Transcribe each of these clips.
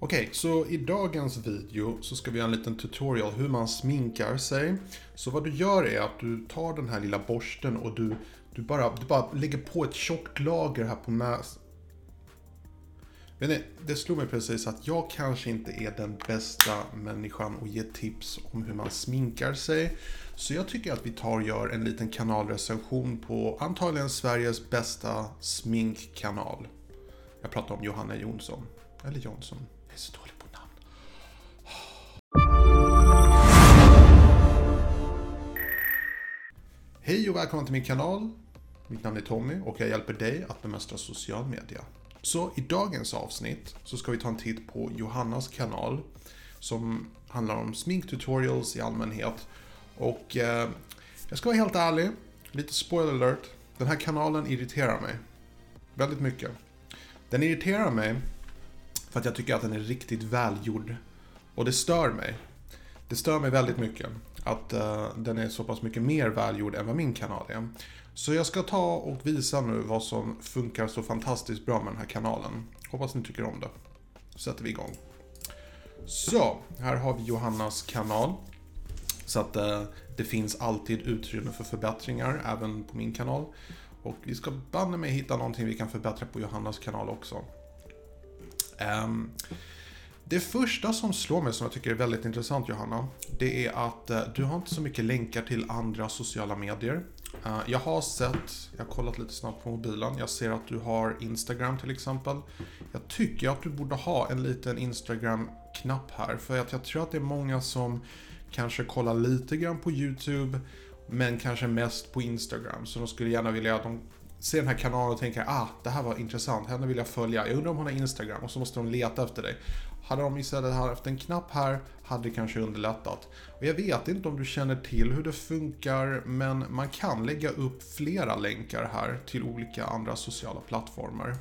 Okej, så i dagens video så ska vi göra en liten tutorial hur man sminkar sig. Så vad du gör är att du tar den här lilla borsten och du, du, bara, du bara lägger på ett tjockt lager här på näsan. Men det slog mig precis att jag kanske inte är den bästa människan att ge tips om hur man sminkar sig. Så jag tycker att vi tar och gör en liten kanalrecension på antagligen Sveriges bästa sminkkanal. Jag pratar om Johanna Jonsson. Eller Jonsson. Är så dålig på namn. Hej och välkommen till min kanal. Mitt namn är Tommy och jag hjälper dig att bemästra social media. Så i dagens avsnitt så ska vi ta en titt på Johannas kanal som handlar om sminktutorials i allmänhet. Och eh, jag ska vara helt ärlig, lite spoiler alert. Den här kanalen irriterar mig. Väldigt mycket. Den irriterar mig för att jag tycker att den är riktigt välgjord. Och det stör mig. Det stör mig väldigt mycket att uh, den är så pass mycket mer välgjord än vad min kanal är. Så jag ska ta och visa nu vad som funkar så fantastiskt bra med den här kanalen. Hoppas ni tycker om det. Så sätter vi igång. Så, här har vi Johannas kanal. Så att uh, det finns alltid utrymme för förbättringar, även på min kanal. Och vi ska banne mig hitta någonting vi kan förbättra på Johannas kanal också. Um, det första som slår mig som jag tycker är väldigt intressant Johanna, det är att uh, du har inte så mycket länkar till andra sociala medier. Uh, jag har sett, jag har kollat lite snabbt på mobilen, jag ser att du har Instagram till exempel. Jag tycker att du borde ha en liten Instagram-knapp här, för att jag tror att det är många som kanske kollar lite grann på YouTube, men kanske mest på Instagram. Så de skulle gärna vilja att de ser den här kanalen och tänker ah, det här var intressant, henne vill jag följa. Jag undrar om hon har Instagram och så måste de leta efter dig. Hade de istället haft en knapp här hade det kanske underlättat. Och jag vet inte om du känner till hur det funkar, men man kan lägga upp flera länkar här till olika andra sociala plattformar.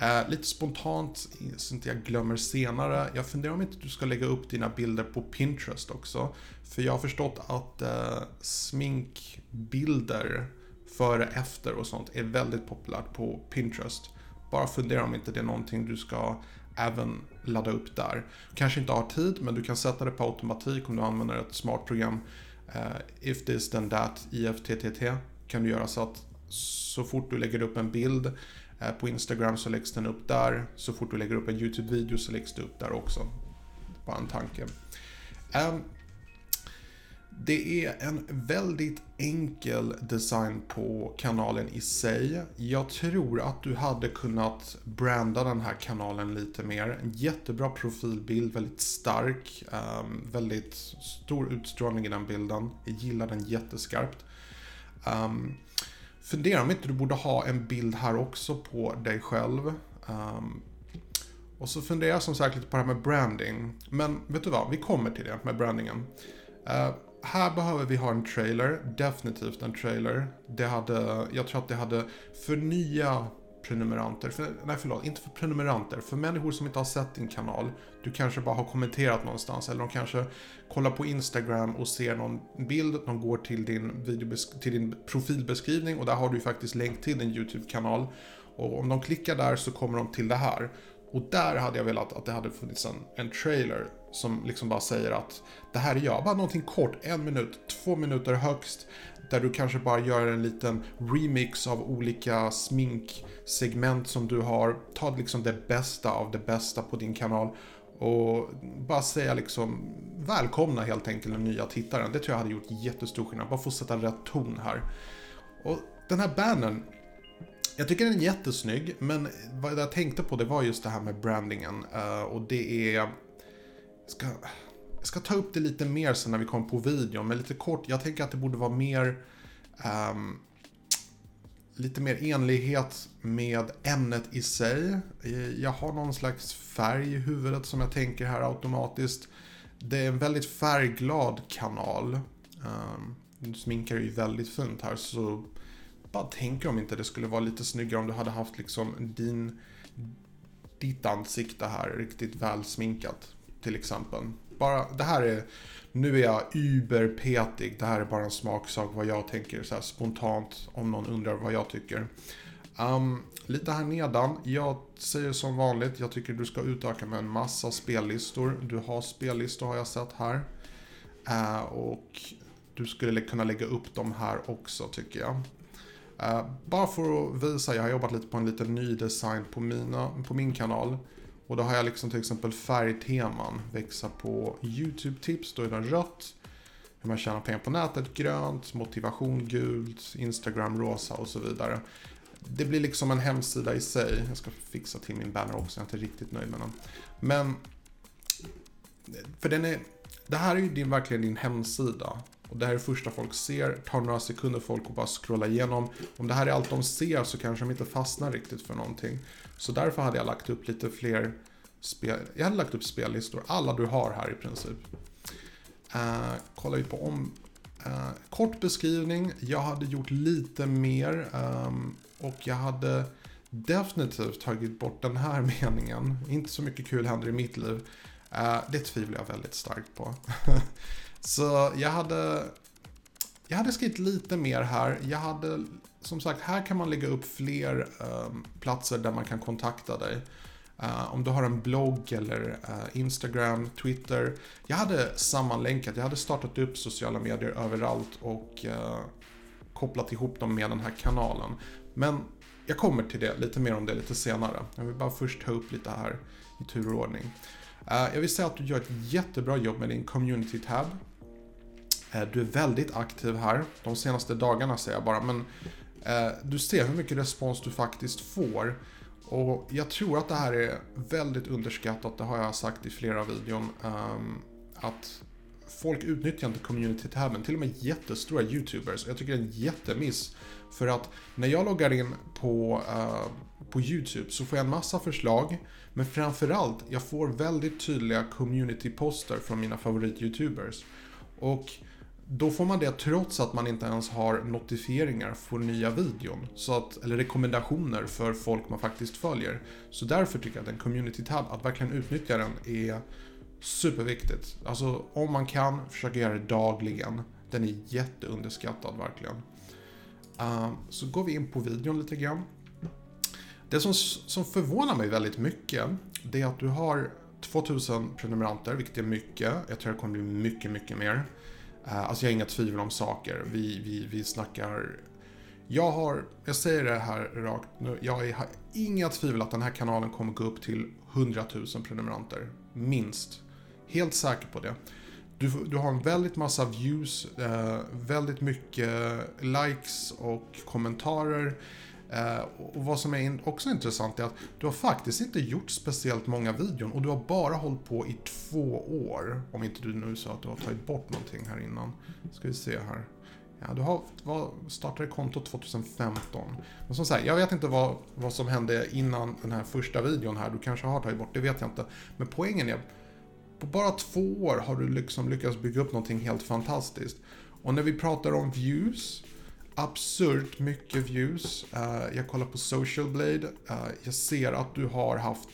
Eh, lite spontant, så inte jag glömmer senare, jag funderar om inte du ska lägga upp dina bilder på Pinterest också. För jag har förstått att eh, sminkbilder före, efter och sånt är väldigt populärt på Pinterest. Bara fundera om inte det är någonting du ska även ladda upp där. Kanske inte har tid, men du kan sätta det på automatik om du använder ett smart program. Uh, if this then that, IFTTT, kan du göra så att så fort du lägger upp en bild uh, på Instagram så läggs den upp där. Så fort du lägger upp en YouTube-video så läggs det upp där också. Bara en tanke. Um, det är en väldigt enkel design på kanalen i sig. Jag tror att du hade kunnat branda den här kanalen lite mer. En jättebra profilbild, väldigt stark, ehm, väldigt stor utstrålning i den bilden. Jag gillar den jätteskarpt. Um, fundera om inte du borde ha en bild här också på dig själv. Um, och så funderar jag som sagt lite på det här med branding. Men vet du vad, vi kommer till det med brandingen. Uh, här behöver vi ha en trailer, definitivt en trailer. Det hade, jag tror att det hade för nya prenumeranter, för, nej förlåt, inte för prenumeranter, för människor som inte har sett din kanal. Du kanske bara har kommenterat någonstans eller de kanske kollar på Instagram och ser någon bild, de går till din, till din profilbeskrivning och där har du faktiskt länk till din YouTube-kanal. Och om de klickar där så kommer de till det här. Och där hade jag velat att det hade funnits en, en trailer som liksom bara säger att det här är jag. Bara någonting kort, en minut, två minuter högst. Där du kanske bara gör en liten remix av olika sminksegment som du har. Ta liksom det bästa av det bästa på din kanal. Och bara säga liksom välkomna helt enkelt den nya tittaren. Det tror jag hade gjort jättestor skillnad. Bara få sätta rätt ton här. Och den här bannern jag tycker den är jättesnygg, men vad jag tänkte på det var just det här med brandingen. Uh, och det är... Ska, jag ska ta upp det lite mer sen när vi kommer på videon, men lite kort. Jag tänker att det borde vara mer... Um, lite mer enlighet med ämnet i sig. Eh, jag har någon slags färg i huvudet som jag tänker här automatiskt. Det är en väldigt färgglad kanal. Ehm, um, du sminkar ju väldigt fint här så bara tänker om inte det skulle vara lite snyggare om du hade haft liksom din, ditt ansikte här riktigt välsminkat. Till exempel. Bara, det här är, nu är jag überpetig. Det här är bara en smaksak vad jag tänker så här spontant om någon undrar vad jag tycker. Um, lite här nedan, jag säger som vanligt, jag tycker du ska utöka med en massa spellistor. Du har spellistor har jag sett här. Uh, och du skulle kunna lägga upp dem här också tycker jag. Uh, bara för att visa, jag har jobbat lite på en liten ny design på, mina, på min kanal. Och då har jag liksom till exempel färgteman. Växa på YouTube-tips, då är den rött. Hur man tjänar pengar på nätet, grönt. Motivation, gult. Instagram, rosa och så vidare. Det blir liksom en hemsida i sig. Jag ska fixa till min banner också, jag är inte riktigt nöjd med den. Men, för den är, det här är ju din, verkligen din hemsida. Och det här är det första folk ser, tar några sekunder folk att bara scrolla igenom. Om det här är allt de ser så kanske de inte fastnar riktigt för någonting. Så därför hade jag lagt upp lite fler spel, jag hade lagt upp spellistor, alla du har här i princip. Eh, uh, kollar vi på om, uh, kort beskrivning, jag hade gjort lite mer um, och jag hade definitivt tagit bort den här meningen. Inte så mycket kul händer i mitt liv. Uh, det tvivlar jag väldigt starkt på. så jag hade, jag hade skrivit lite mer här. Jag hade, som sagt, här kan man lägga upp fler um, platser där man kan kontakta dig. Uh, om du har en blogg eller uh, Instagram, Twitter. Jag hade sammanlänkat, jag hade startat upp sociala medier överallt och uh, kopplat ihop dem med den här kanalen. Men jag kommer till det, lite mer om det lite senare. Jag vill bara först ta upp lite här i turordning. jag vill säga att du gör ett jättebra jobb med din community tab. Eh, du är väldigt aktiv här, de senaste dagarna säger jag bara, men eh, du ser hur mycket respons du faktiskt får. Och jag tror att det här är väldigt underskattat, det har jag sagt i flera videon. Ehm, att folk utnyttjar inte community-tabben, till och med jättestora YouTubers. Jag tycker det är en jättemiss. För att när jag loggar in på, uh, på YouTube så får jag en massa förslag. Men framförallt, jag får väldigt tydliga community-poster från mina favorit-YouTubers. Och då får man det trots att man inte ens har notifieringar för nya videon. Så att, eller rekommendationer för folk man faktiskt följer. Så därför tycker jag att en community tab, att verkligen utnyttja den är superviktigt. Alltså om man kan, försöka göra det dagligen. Den är jätteunderskattad verkligen. Uh, så går vi in på videon lite grann. Det som, som förvånar mig väldigt mycket, det är att du har 2000 prenumeranter, vilket är mycket. Jag tror det kommer bli mycket, mycket mer. Eh, alltså jag har inga tvivel om saker. Vi, vi, vi snackar... Jag har, jag säger det här rakt nu, jag har inga tvivel att den här kanalen kommer gå upp till 100 000 prenumeranter. Minst. Helt säker på det. Du, du har en väldigt massa views, eh, väldigt mycket likes och kommentarer. Eh, och vad som är också intressant är att du har faktiskt inte gjort speciellt många videon och du har bara hållit på i två år. Om inte du nu sa att du har tagit bort någonting här innan. Ska vi se här. Ja, du har, var, startade kontot 2015. Men som sagt, jag vet inte vad, vad som hände innan den här första videon här. Du kanske har tagit bort, det vet jag inte. Men poängen är, på bara två år har du liksom lyckats bygga upp någonting helt fantastiskt. Och när vi pratar om views, absurt mycket views. Uh, jag kollar på Social Blade. Uh, jag ser att du har haft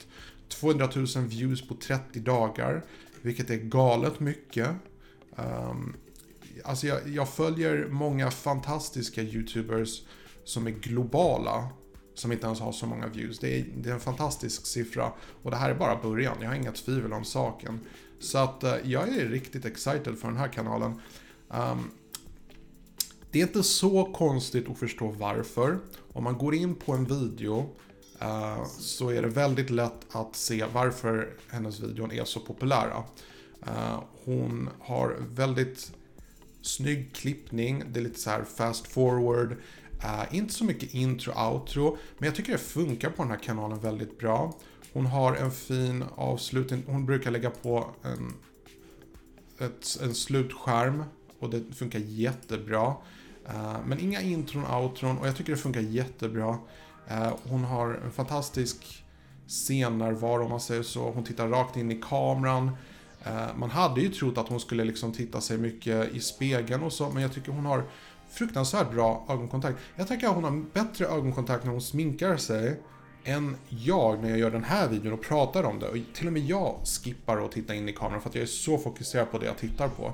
200 000 views på 30 dagar. Vilket är galet mycket. Um, alltså jag, jag, följer många fantastiska YouTubers som är globala. Som inte ens har så många views. Det är, det är en fantastisk siffra. Och det här är bara början. Jag har inga tvivel om saken. Så att uh, jag är riktigt excited för den här kanalen. Um, det är inte så konstigt att förstå varför. Om man går in på en video eh, så är det väldigt lätt att se varför hennes videon är så populära. Eh, hon har väldigt snygg klippning, det är lite så här fast forward. Eh, inte så mycket intro, outro, men jag tycker det funkar på den här kanalen väldigt bra. Hon har en fin avslutning, hon brukar lägga på en, ett, en slutskärm och det funkar jättebra. Uh, men inga intron, outron och jag tycker det funkar jättebra. Uh, hon har en fantastisk scennärvaro om man säger så. Hon tittar rakt in i kameran. Uh, man hade ju trott att hon skulle liksom titta sig mycket i spegeln och så, men jag tycker hon har fruktansvärt bra ögonkontakt. Jag tycker att hon har bättre ögonkontakt när hon sminkar sig än jag när jag gör den här videon och pratar om det. Och till och med jag skippar att titta in i kameran för att jag är så fokuserad på det jag tittar på.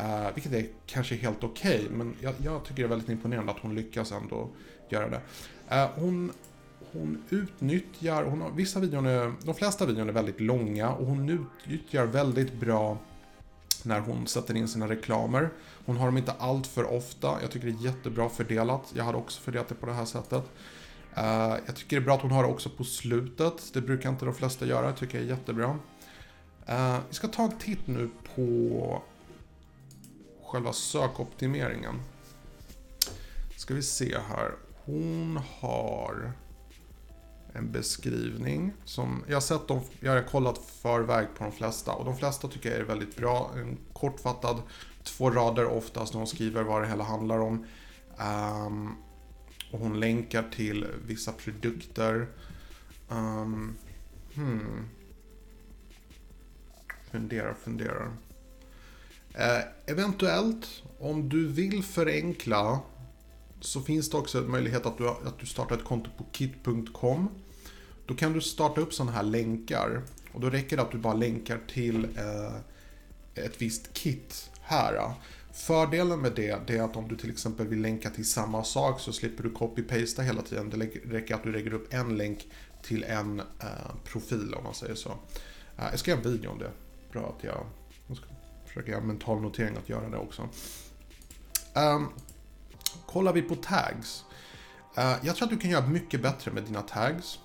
Uh, vilket är kanske helt okej, okay, men jag, jag, tycker det är väldigt imponerande att hon lyckas ändå göra det. Uh, hon, hon utnyttjar, hon har, vissa videon är, de flesta videorna är väldigt långa och hon utnyttjar väldigt bra när hon sätter in sina reklamer. Hon har dem inte allt för ofta. Jag tycker det är jättebra fördelat. Jag hade också fördelat det på det här sättet. Uh, jag tycker det är bra att hon har det också på slutet. Det brukar inte de flesta göra. det tycker jag är jättebra. Uh, vi ska ta en titt nu på själva sökoptimeringen. Ska vi se här. Hon har en beskrivning som jag har sett dem, jag har kollat förväg på de flesta och de flesta tycker jag är väldigt bra. En kortfattad, två rader oftast när hon skriver vad det hela handlar om. Um, och hon länkar till vissa produkter. Um, hmm. Funderar, funderar. Eh, eventuellt, om du vill förenkla så finns det också en möjlighet att du, att du startar ett konto på kit.com. Då kan du starta upp sådana här länkar. Och då räcker det att du bara länkar till eh, ett visst kit här. Fördelen med det, det är att om du till exempel vill länka till samma sak så slipper du copy-pasta hela tiden. Det räcker att du lägger upp en länk till en eh, profil om man säger så. Eh, jag ska göra en video om det. Bra att jag, jag mental notering att göra det också. Um, kollar vi på tags. Uh, jag tror att du kan göra mycket bättre med dina tags.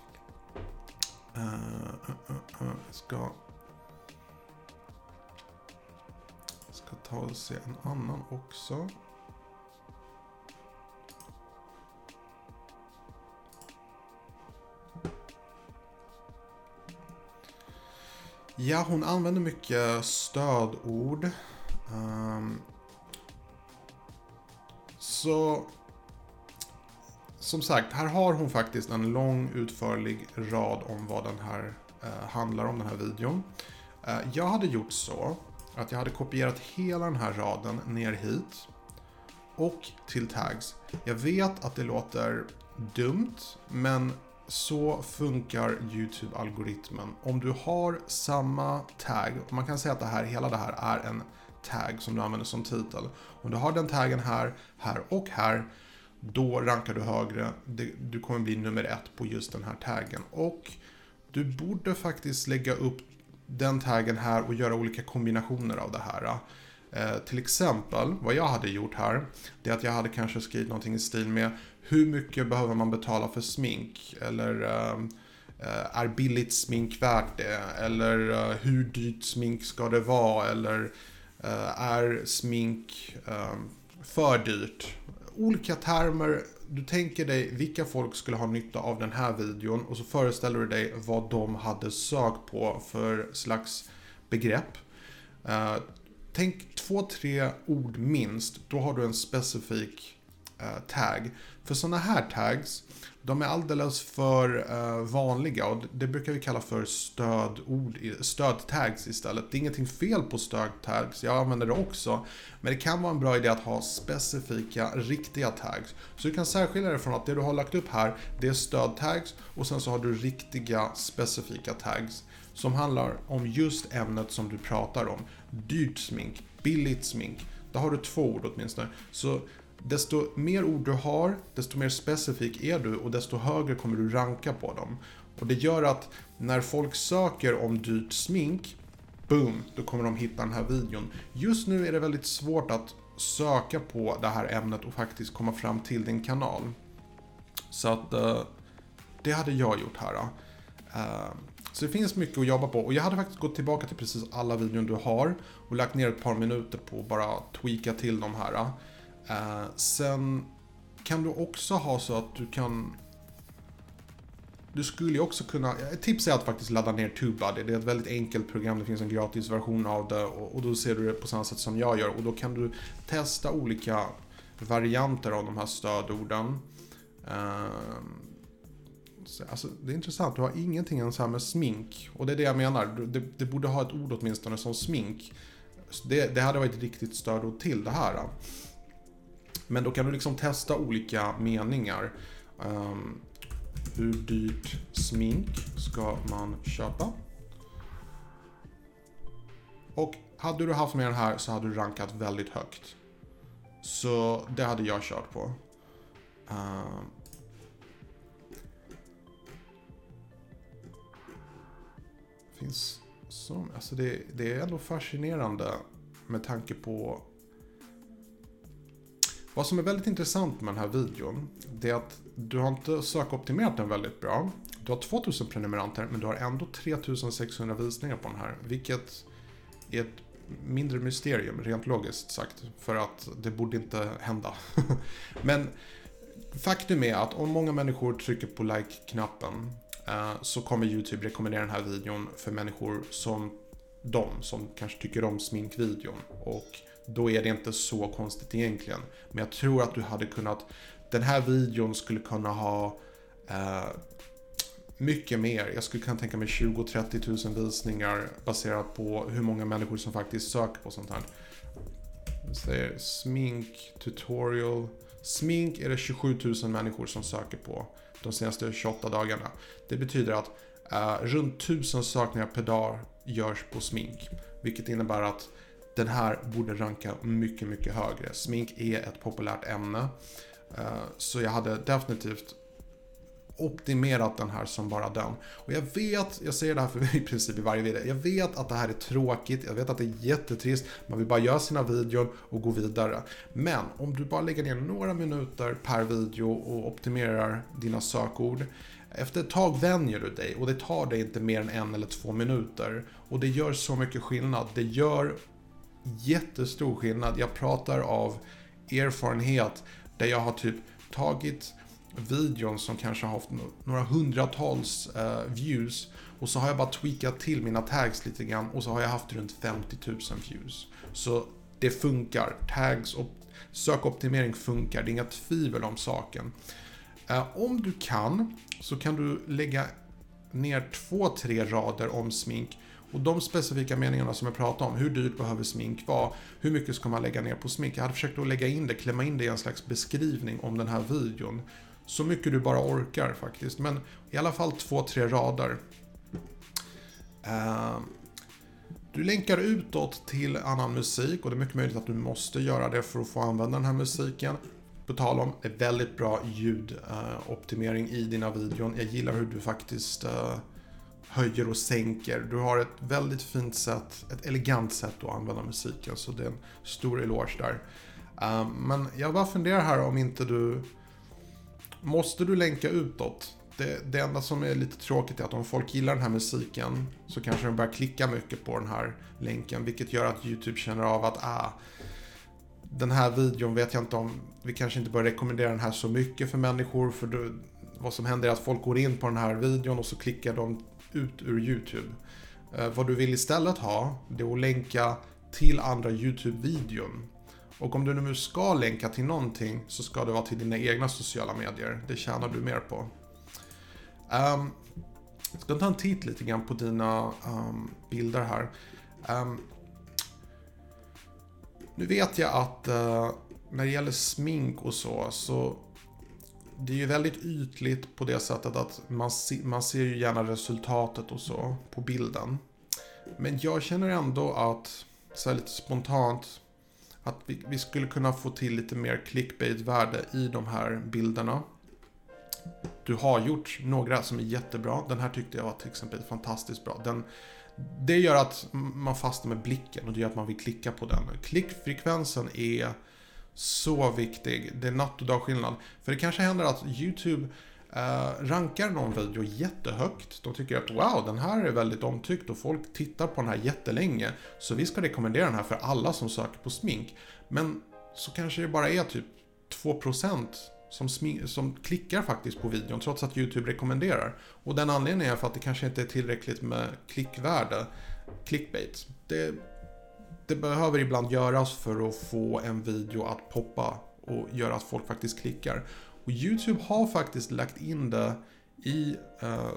Uh, uh, ska... Jag ska ta och se en annan också. Ja, hon använder mycket stödord. Um, så som sagt, här har hon faktiskt en lång utförlig rad om vad den här uh, handlar om, den här videon. Uh, jag hade gjort så att jag hade kopierat hela den här raden ner hit och till tags. Jag vet att det låter dumt, men så funkar YouTube-algoritmen. Om du har samma tag, man kan säga att det här, hela det här är en tag som du använder som titel. Om du har den taggen här, här och här, då rankar du högre. Du kommer bli nummer ett på just den här taggen. Och du borde faktiskt lägga upp den taggen här och göra olika kombinationer av det här. Eh, till exempel, vad jag hade gjort här, det är att jag hade kanske skrivit någonting i stil med hur mycket behöver man betala för smink? Eller uh, är billigt smink värt det? Eller uh, hur dyrt smink ska det vara? Eller uh, är smink ehm, för dyrt? Olika termer. Du tänker dig vilka folk skulle ha nytta av den här videon och så föreställer du dig vad de hade sökt på för slags begrepp. tänk två, tre ord minst, då har du en specifik uh, tag. För sådana här tags, de är alldeles för eh, vanliga och det brukar vi kalla för stödord, stödtags istället. Det är ingenting fel på stödtags, jag använder det också. Men det kan vara en bra idé att ha specifika, riktiga tags. Så du kan särskilja det från att det du har lagt upp här, det är stödtags och sen så har du riktiga, specifika tags som handlar om just ämnet som du pratar om. Dyrt smink, billigt smink. Där har du två ord åtminstone. Så desto mer ord du har, desto mer specifik är du och desto högre kommer du ranka på dem. Och det gör att när folk söker om dyrt smink, boom, då kommer de hitta den här videon. Just nu är det väldigt svårt att söka på det här ämnet och faktiskt komma fram till din kanal. Så att eh, det hade jag gjort här. Uh, så det finns mycket att jobba på och jag hade faktiskt gått tillbaka till precis alla videon du har och lagt ner ett par minuter på att bara tweaka till de här. Eh, sen kan du också ha så att du kan du skulle ju också kunna, ett tips är att faktiskt ladda ner TubeBuddy. Det är ett väldigt enkelt program, det finns en gratis version av det och, och då ser du det på samma sätt som jag gör och då kan du testa olika varianter av de här stödorden. Ehm, alltså, det är intressant, du har ingenting ens här med smink. Och det är det jag menar, det, det borde ha ett ord åtminstone som smink. Det, det hade varit ett riktigt stödord till det här. Men då kan du liksom testa olika meningar. Um, hur dyrt smink ska man köpa? Och hade du haft med den här så hade du rankat väldigt högt. Så det hade jag kört på. Uh, finns som, alltså det, det är ändå fascinerande med tanke på vad som är väldigt intressant med den här videon, det är att du har inte sökoptimerat den väldigt bra. Du har 2000 prenumeranter, men du har ändå 3600 visningar på den här, vilket är ett mindre mysterium, rent logiskt sagt, för att det borde inte hända. men faktum är att om många människor trycker på like-knappen eh, så kommer YouTube rekommendera den här videon för människor som de som kanske tycker om sminkvideon. Och då är det inte så konstigt egentligen. Men jag tror att du hade kunnat, den här videon skulle kunna ha eh, mycket mer. Jag skulle kunna tänka mig 20-30 000 visningar baserat på hur många människor som faktiskt söker på sånt här. Vi säger smink, tutorial. Smink är det 27 000 människor som söker på de senaste 28 dagarna. Det betyder att eh, runt 1000 sökningar per dag görs på smink. Vilket innebär att den här borde ranka mycket, mycket högre. Smink är ett populärt ämne. Eh, så jag hade definitivt optimerat den här som bara den. Och jag vet, jag säger det här för i princip i varje video, jag vet att det här är tråkigt, jag vet att det är jättetrist, man vill bara göra sina videor och gå vidare. Men om du bara lägger ner några minuter per video och optimerar dina sökord, efter ett tag vänjer du dig och det tar dig inte mer än en eller två minuter. Och det gör så mycket skillnad. Det gör jättestor skillnad. Jag pratar av erfarenhet där jag har typ tagit videon som kanske har haft några hundratals uh, views och så har jag bara tweakat till mina tags lite grann och så har jag haft runt 50 000 views. Så det funkar. Tags och sökoptimering funkar. Det är inga tvivel om saken. Uh, om du kan så kan du lägga ner två, tre rader om smink och de specifika meningarna som jag pratade om, hur dyrt behöver smink vara? Hur mycket ska man lägga ner på smink? Jag hade försökt att lägga in det, klämma in det i en slags beskrivning om den här videon. Så mycket du bara orkar faktiskt, men i alla fall två, tre rader. Uh, du länkar utåt till annan musik och det är mycket möjligt att du måste göra det för att få använda den här musiken. På tal om, det är väldigt bra ljudoptimering uh, i dina videon. Jag gillar hur du faktiskt uh, höjer och sänker. Du har ett väldigt fint sätt, ett elegant sätt att använda musiken, så det är en stor eloge där. Uh, men jag bara funderar här om inte du Måste du länka utåt? Det, det enda som är lite tråkigt är att om folk gillar den här musiken så kanske de börjar klicka mycket på den här länken, vilket gör att YouTube känner av att ah, den här videon vet jag inte om, vi kanske inte bör rekommendera den här så mycket för människor, för du, vad som händer är att folk går in på den här videon och så klickar de ut ur YouTube. Eh, vad du vill istället ha, det är att länka till andra YouTube-videon. Och om du nu ska länka till någonting så ska det vara till dina egna sociala medier. Det tjänar du mer på. Um, jag ska ta en titt lite grann på dina um, bilder här. Um, nu vet jag att uh, när det gäller smink och så, så det är ju väldigt ytligt på det sättet att man, se, man ser ju gärna resultatet och så på bilden. Men jag känner ändå att, så här lite spontant, att vi, vi skulle kunna få till lite mer clickbait-värde i de här bilderna. Du har gjort några som är jättebra. Den här tyckte jag var till exempel fantastiskt bra. Den, det gör att man fastnar med blicken och det gör att man vill klicka på den. Klickfrekvensen är så viktig. Det är natt och dag skillnad. För det kanske händer att YouTube eh, rankar någon video jättehögt. De tycker att wow, den här är väldigt omtyckt och folk tittar på den här jättelänge. Så vi ska rekommendera den här för alla som söker på smink. Men så kanske det bara är typ 2% som, som klickar faktiskt på videon trots att YouTube rekommenderar. Och den anledningen är för att det kanske inte är tillräckligt med klickvärde, clickbait. Det, det behöver ibland göras för att få en video att poppa och göra att folk faktiskt klickar. Och YouTube har faktiskt lagt in det i, uh,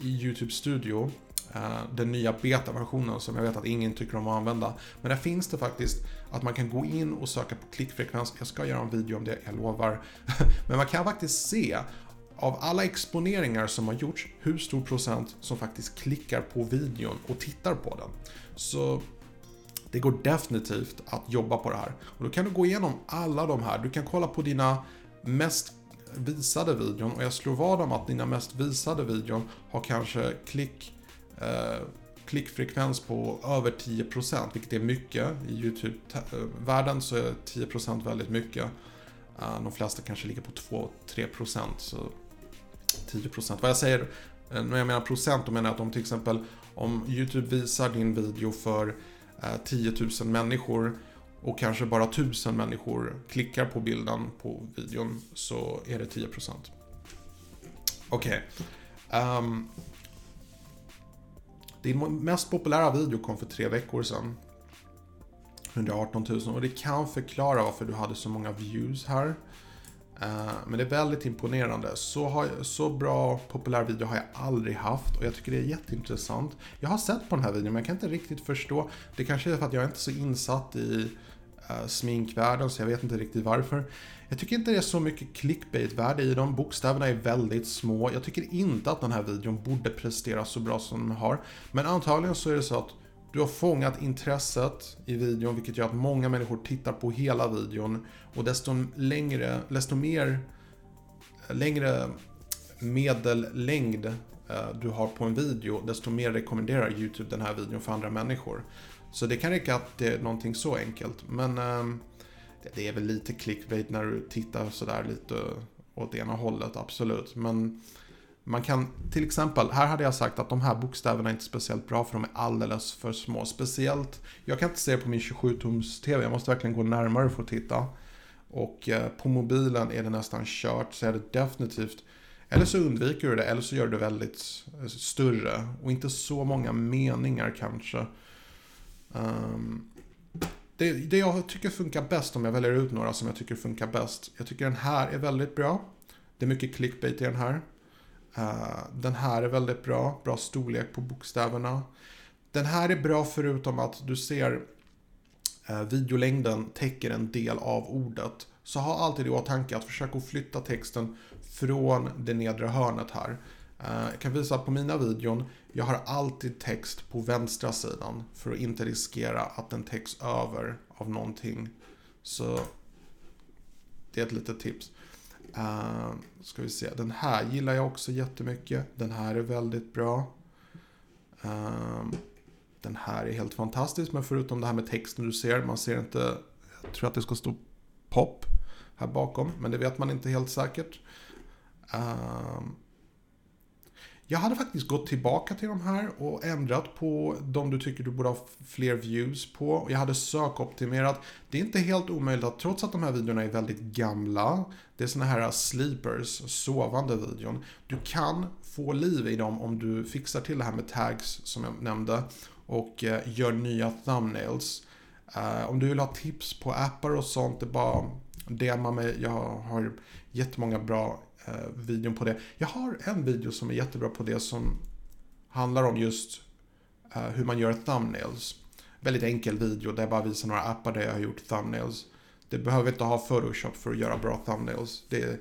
i YouTube Studio. Uh, den nya betaversionen som jag vet att ingen tycker om att använda. Men där finns det faktiskt att man kan gå in och söka på klickfrekvens. Jag ska göra en video om det, jag lovar. Men man kan faktiskt se av alla exponeringar som har gjorts, hur stor procent som faktiskt klickar på videon och tittar på den. Så det går definitivt att jobba på det här. Och då kan du gå igenom alla de här. Du kan kolla på dina mest visade videon och jag slår vad om att dina mest visade videon har kanske klick, eh, klickfrekvens på över 10% vilket är mycket. I YouTube-världen så är 10% väldigt mycket. Eh, de flesta kanske ligger på 2-3% så 10%. Vad jag säger eh, när jag menar procent, då menar jag att om till exempel om YouTube visar din video för Eh, 10 000 människor och kanske bara 1000 människor klickar på bilden på videon så är det 10%. Okej. Okay. Um, din mest populära video kom för tre veckor sedan. 118 000 och det kan förklara varför du hade så många views här. Eh, men det är väldigt imponerande. Så, har, så bra populär video har jag aldrig haft och jag tycker det är jätteintressant. Jag har sett på den här videon men jag kan inte riktigt förstå. Det kanske är för att jag är inte är så insatt i äh, sminkvärlden så jag vet inte riktigt varför. Jag tycker inte det är så mycket clickbait-värde i dem. Bokstäverna är väldigt små. Jag tycker inte att den här videon borde prestera så bra som den har. Men antagligen så är det så att du har fångat intresset i videon vilket gör att många människor tittar på hela videon. Och desto längre, desto mer längre medellängd eh, du har på en video, desto mer rekommenderar YouTube den här videon för andra människor. Så det kan räcka att det är någonting så enkelt. Men eh, det är väl lite clickbait när du tittar sådär lite åt ena hållet, absolut. Men man kan till exempel, här hade jag sagt att de här bokstäverna är inte speciellt bra för de är alldeles för små. Speciellt, jag kan inte se på min 27-tums TV, jag måste verkligen gå närmare för att titta. Och eh, på mobilen är det nästan kört, så är det definitivt eller så undviker du det, eller så gör du det väldigt större. Och inte så många meningar kanske. Um, det, det jag tycker funkar bäst, om jag väljer ut några som jag tycker funkar bäst. Jag tycker den här är väldigt bra. Det är mycket clickbait i den här. Eh, den här är väldigt bra, bra storlek på bokstäverna. Den här är bra förutom att du ser eh, videolängden täcker en del av ordet. Så ha alltid i åtanke att försöka flytta texten från det nedre hörnet här. Eh, jag kan visa på mina videon, jag har alltid text på vänstra sidan för att inte riskera att den täcks över av någonting. Så det är ett litet tips. Uh, ska vi se, den här gillar jag också jättemycket. Den här är väldigt bra. Uh, den här är helt fantastisk, men förutom det här med texten du ser, man ser inte, jag tror att det ska stå pop här bakom, men det vet man inte helt säkert. Uh, jag hade faktiskt gått tillbaka till de här och ändrat på de du tycker du borde ha fler views på. Jag hade sökoptimerat. Det är inte helt omöjligt att trots att de här videorna är väldigt gamla, det är såna här sleepers, sovande videon. Du kan få liv i dem om du fixar till det här med tags som jag nämnde och eh, gör nya thumbnails. Eh, om du vill ha tips på appar och sånt, det är bara DMa mig. Jag har jättemånga bra Eh, videon på det. Jag har en video som är jättebra på det som handlar om just eh, hur man gör thumbnails. Väldigt enkel video där jag bara visar några appar där jag har gjort thumbnails. Det behöver inte ha Photoshop för att göra bra thumbnails. Det är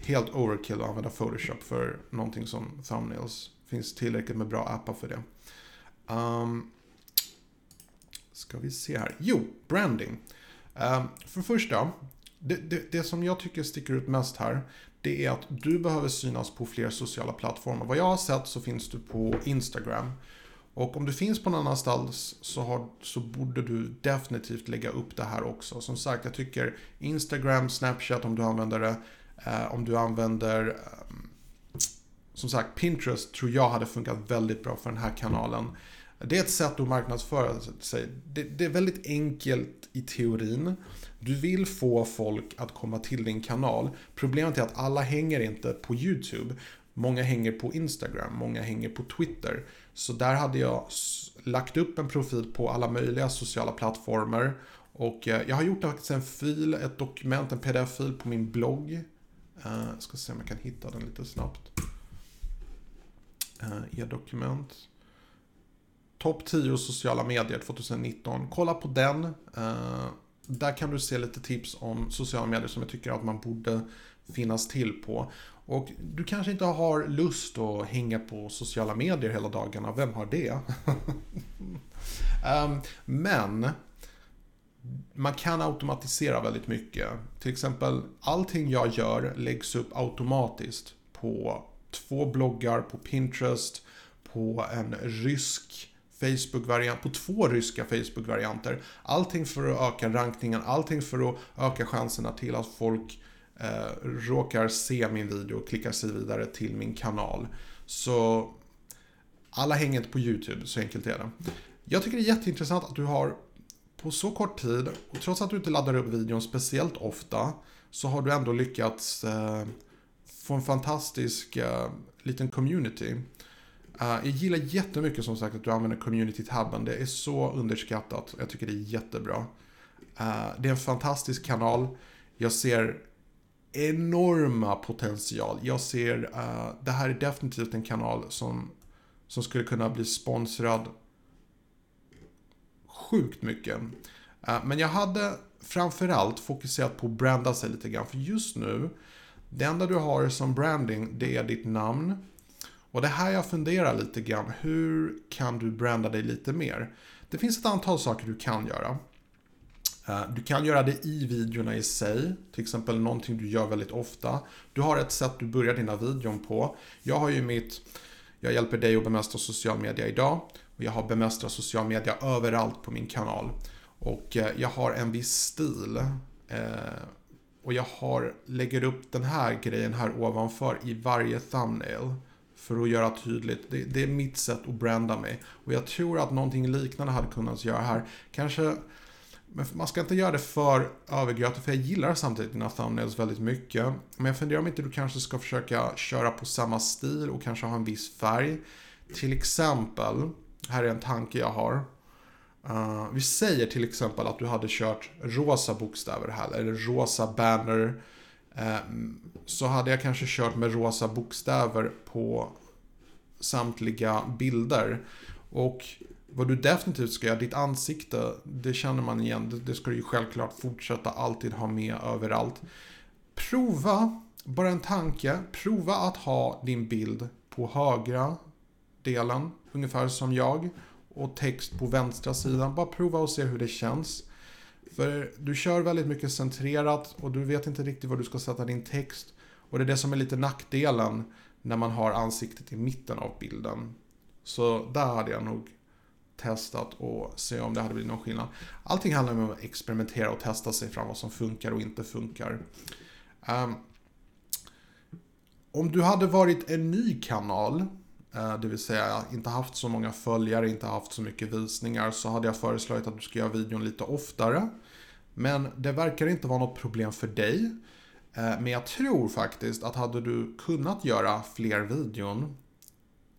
helt overkill att använda Photoshop för någonting som thumbnails. Det finns tillräckligt med bra appar för det. Um, ska vi se här. Jo, branding. Um, för det första, det, det, det, som jag tycker sticker ut mest här, det är att du behöver synas på fler sociala plattformar. Vad jag har sett så finns du på Instagram. Och om du finns på någon annanstans så, har, så borde du definitivt lägga upp det här också. Som sagt, jag tycker Instagram, Snapchat om du använder det, eh, om du använder eh, som sagt, Pinterest tror jag hade funkat väldigt bra för den här kanalen. Det är ett sätt att marknadsföra sig. Det, det, är väldigt enkelt i teorin. Du vill få folk att komma till din kanal. Problemet är att alla hänger inte på YouTube. Många hänger på Instagram, många hänger på Twitter. Så där hade jag lagt upp en profil på alla möjliga sociala plattformar. Och eh, jag har gjort faktiskt en fil, ett dokument, en pdf-fil på min blogg. Jag ska se om jag kan hitta den lite snabbt. Eh, e-dokument. Topp 10 sociala medier 2019. Kolla på den där kan du se lite tips om sociala medier som jag tycker att man borde finnas till på. Och du kanske inte har lust att hänga på sociala medier hela dagarna, vem har det? Um, men man kan automatisera väldigt mycket. Till exempel, allting jag gör läggs upp automatiskt på två bloggar, på Pinterest, på en rysk Facebook-variant, på två ryska Facebook-varianter. Allting för att öka rankningen, allting för att öka chanserna till att folk eh, råkar se min video och klickar sig vidare till min kanal. Så alla hänger inte på YouTube, så enkelt är det. Jag tycker det är jätteintressant att du har på så kort tid, och trots att du inte laddar upp videon speciellt ofta, så har du ändå lyckats eh, få en fantastisk eh, liten community. Eh, jag gillar jättemycket som sagt att du använder community-tabben. Det är så underskattat. Jag tycker det är jättebra. Eh, det är en fantastisk kanal. Jag ser enorma potential. Jag ser, eh, det här är definitivt en kanal som, som skulle kunna bli sponsrad sjukt mycket. Men jag hade framförallt fokuserat på att branda sig lite grann. För just nu, det enda du har som branding, det är ditt namn. Och det här jag funderar lite grann, hur kan du branda dig lite mer? Det finns ett antal saker du kan göra. Eh, du kan göra det i videorna i sig, till exempel någonting du gör väldigt ofta. Du har ett sätt du börjar dina videon på. Jag har ju mitt, jag hjälper dig att bemästra social media idag. Och jag har bemästrat social media överallt på min kanal. Och eh, jag har en viss stil. Eh, och jag har, lägger upp den här grejen här ovanför i varje thumbnail. För att göra tydligt, det, det, är mitt sätt att branda mig. Och jag tror att någonting liknande hade kunnat göra här. Kanske men man ska inte göra det för övergrötigt, för jag gillar samtidigt dina thumbnails väldigt mycket. Men jag funderar om inte du kanske ska försöka köra på samma stil och kanske ha en viss färg. Till exempel, här är en tanke jag har. Uh, vi säger till exempel att du hade kört rosa bokstäver här, eller rosa banner. Ehm, så hade jag kanske kört med rosa bokstäver på samtliga bilder. Och vad du definitivt ska göra, ditt ansikte, det känner man igen. Det, det ska du ju självklart fortsätta alltid ha med överallt. Prova, bara en tanke, prova att ha din bild på högra delen, ungefär som jag. Och text på vänstra sidan. Bara prova och se hur det känns. För du kör väldigt mycket centrerat och du vet inte riktigt var du ska sätta din text. Och det är det som är lite nackdelen när man har ansiktet i mitten av bilden. Så där hade jag nog testat och se om det hade blivit någon skillnad. Allting handlar om att experimentera och testa sig fram vad som funkar och inte funkar. Um, om du hade varit en ny kanal, uh, det vill säga inte haft så många följare, inte haft så mycket visningar, så hade jag föreslagit att du ska göra videon lite oftare. Men det verkar inte vara något problem för dig. Eh, men jag tror faktiskt att hade du kunnat göra fler videon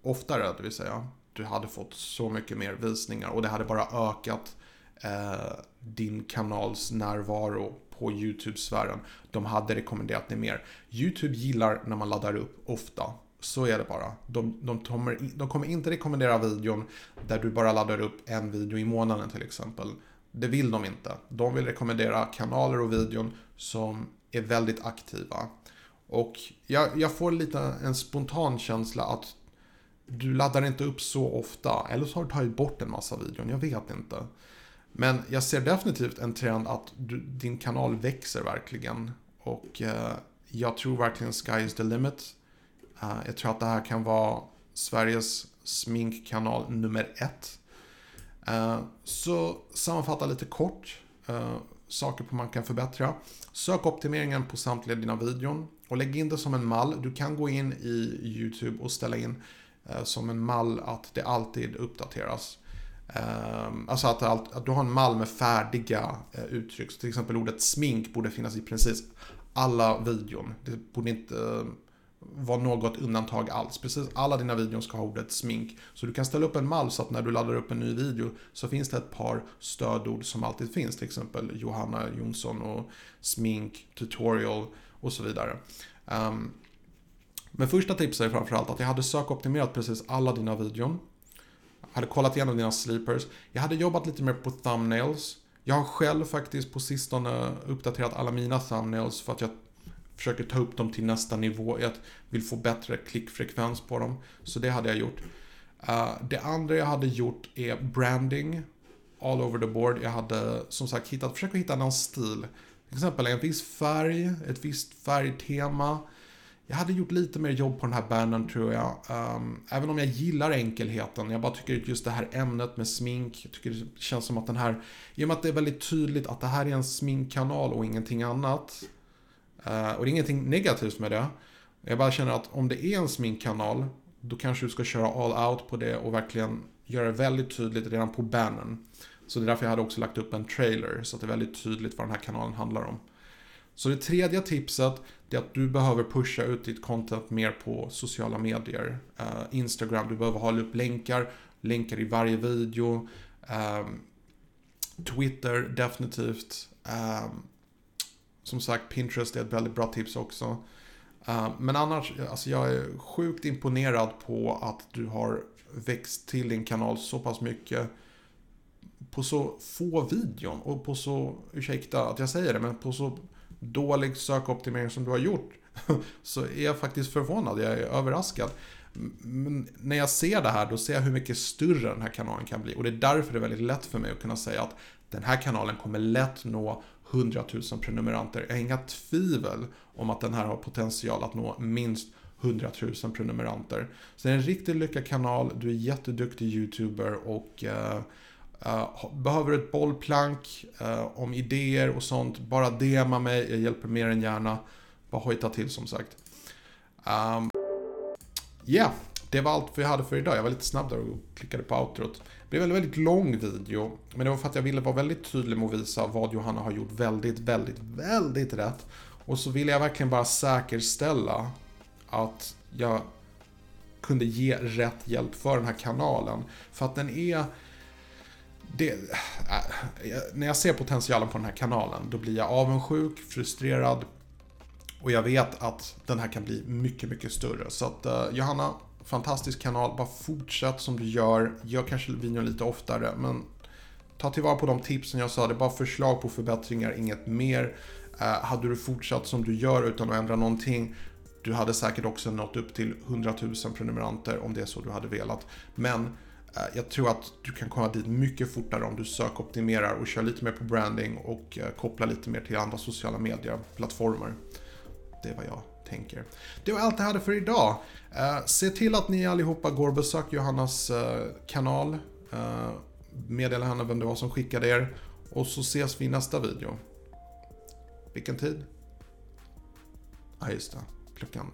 oftare, det vill säga du hade fått så mycket mer visningar och det hade bara ökat eh, din kanals närvaro på YouTube-sfären. De hade rekommenderat det mer. YouTube gillar när man laddar upp ofta. Så är det bara. De, de, kommer, de kommer inte rekommendera videon där du bara laddar upp en video i månaden till exempel. Det vill de inte. De vill rekommendera kanaler och videon som är väldigt aktiva. Och jag, jag får lite en spontan känsla att du laddar inte upp så ofta. Eller så har du tagit bort en massa videon, jag vet inte. Men jag ser definitivt en trend att du, din kanal växer verkligen. Och eh, jag tror verkligen sky is the limit. Eh, jag tror att det här kan vara Sveriges sminkkanal nummer ett. Eh, så sammanfatta lite kort. Eh, saker på man kan förbättra. Sök optimeringen på samtliga dina videon och lägg in det som en mall. Du kan gå in i YouTube och ställa in eh, som en mall att det alltid uppdateras. Ehm, alltså att, att du har en mall med färdiga uttryck. Så till exempel ordet smink borde finnas i precis alla videon. Det borde inte var vara något undantag alls. Precis alla dina videon ska ha ordet smink. Så du kan ställa upp en mall så att när du laddar upp en ny video så finns det ett par stödord som alltid finns. Till exempel Johanna Jonsson och smink, tutorial och så vidare. Um, men första tipset är framförallt att jag hade sökoptimerat precis alla dina videon. Hade kollat igenom dina sleepers. Jag hade jobbat lite mer på thumbnails. Jag har själv faktiskt på sistone uppdaterat alla mina thumbnails för att jag försöker ta upp dem till nästa nivå. Jag vill få bättre klickfrekvens på dem. Så det hade jag gjort. Uh, det andra jag hade gjort är branding. all over the board. Jag hade som sagt hittat, försökt hitta någon stil. Till exempel en viss färg, ett visst färgtema. Jag hade gjort lite mer jobb på den här bannern tror jag. Um, även om jag gillar enkelheten. Jag bara tycker just det här ämnet med smink. Jag tycker det känns som att den här. I och med att det är väldigt tydligt att det här är en sminkkanal och ingenting annat. Uh, och det är ingenting negativt med det. Jag bara känner att om det är en sminkkanal. Då kanske du ska köra all out på det och verkligen göra det väldigt tydligt redan på bannern. Så det är därför jag hade också lagt upp en trailer. Så att det är väldigt tydligt vad den här kanalen handlar om. Så det tredje tipset är att du behöver pusha ut ditt content mer på sociala medier. Uh, Instagram, du behöver hålla upp länkar, länkar i varje video. Um, Twitter, definitivt. Um, som sagt, Pinterest är ett väldigt bra tips också. Uh, men annars, alltså jag är sjukt imponerad på att du har växt till din kanal så pass mycket på så få videon och på så, ursäkta att jag säger det, men på så dålig sökoptimering som du har gjort så är jag faktiskt förvånad, jag är överraskad. Men när jag ser det här, då ser jag hur mycket större den här kanalen kan bli. Och det är därför det är väldigt lätt för mig att kunna säga att den här kanalen kommer lätt nå 100 000 prenumeranter. Jag har inga tvivel om att den här har potential att nå minst 100 000 prenumeranter. Så det är en riktigt lyckad kanal, du är jätteduktig YouTuber och uh, Uh, behöver ett bollplank uh, om idéer och sånt, bara DMa mig, jag hjälper mer än gärna. Bara hojta till som sagt. Um, yeah, det var allt vi hade för idag. Jag var lite snabb där och klickade på outrot. Det blev en väldigt lång video, men det var för att jag ville vara väldigt tydlig med att visa vad Johanna har gjort väldigt, väldigt, väldigt rätt. Och så ville jag verkligen bara säkerställa att jag kunde ge rätt hjälp för den här kanalen. För att den är det, äh, när jag ser potentialen på den här kanalen, då blir jag avundsjuk, frustrerad. Och jag vet att den här kan bli mycket, mycket större. Så att eh, Johanna, fantastisk kanal. Bara fortsätt som du gör. Gör kanske videon lite oftare, men ta tillvara på de tipsen jag sa. Det är bara förslag på förbättringar, inget mer. Eh, hade du fortsatt som du gör utan att ändra någonting, du hade säkert också nått upp till 100 000 prenumeranter om det är så du hade velat. Men Eh, jag tror att du kan komma dit mycket fortare om du sökoptimerar och kör lite mer på branding och eh, kopplar lite mer till andra sociala medieplattformar. Det var jag tänker. Det var allt jag hade för idag. Eh, se till att ni allihopa går och besöker Johannas eh, kanal. Eh, meddela henne vem det var som skickade er. Och så ses vi i nästa video. Vilken tid? Ja, just det. Klockan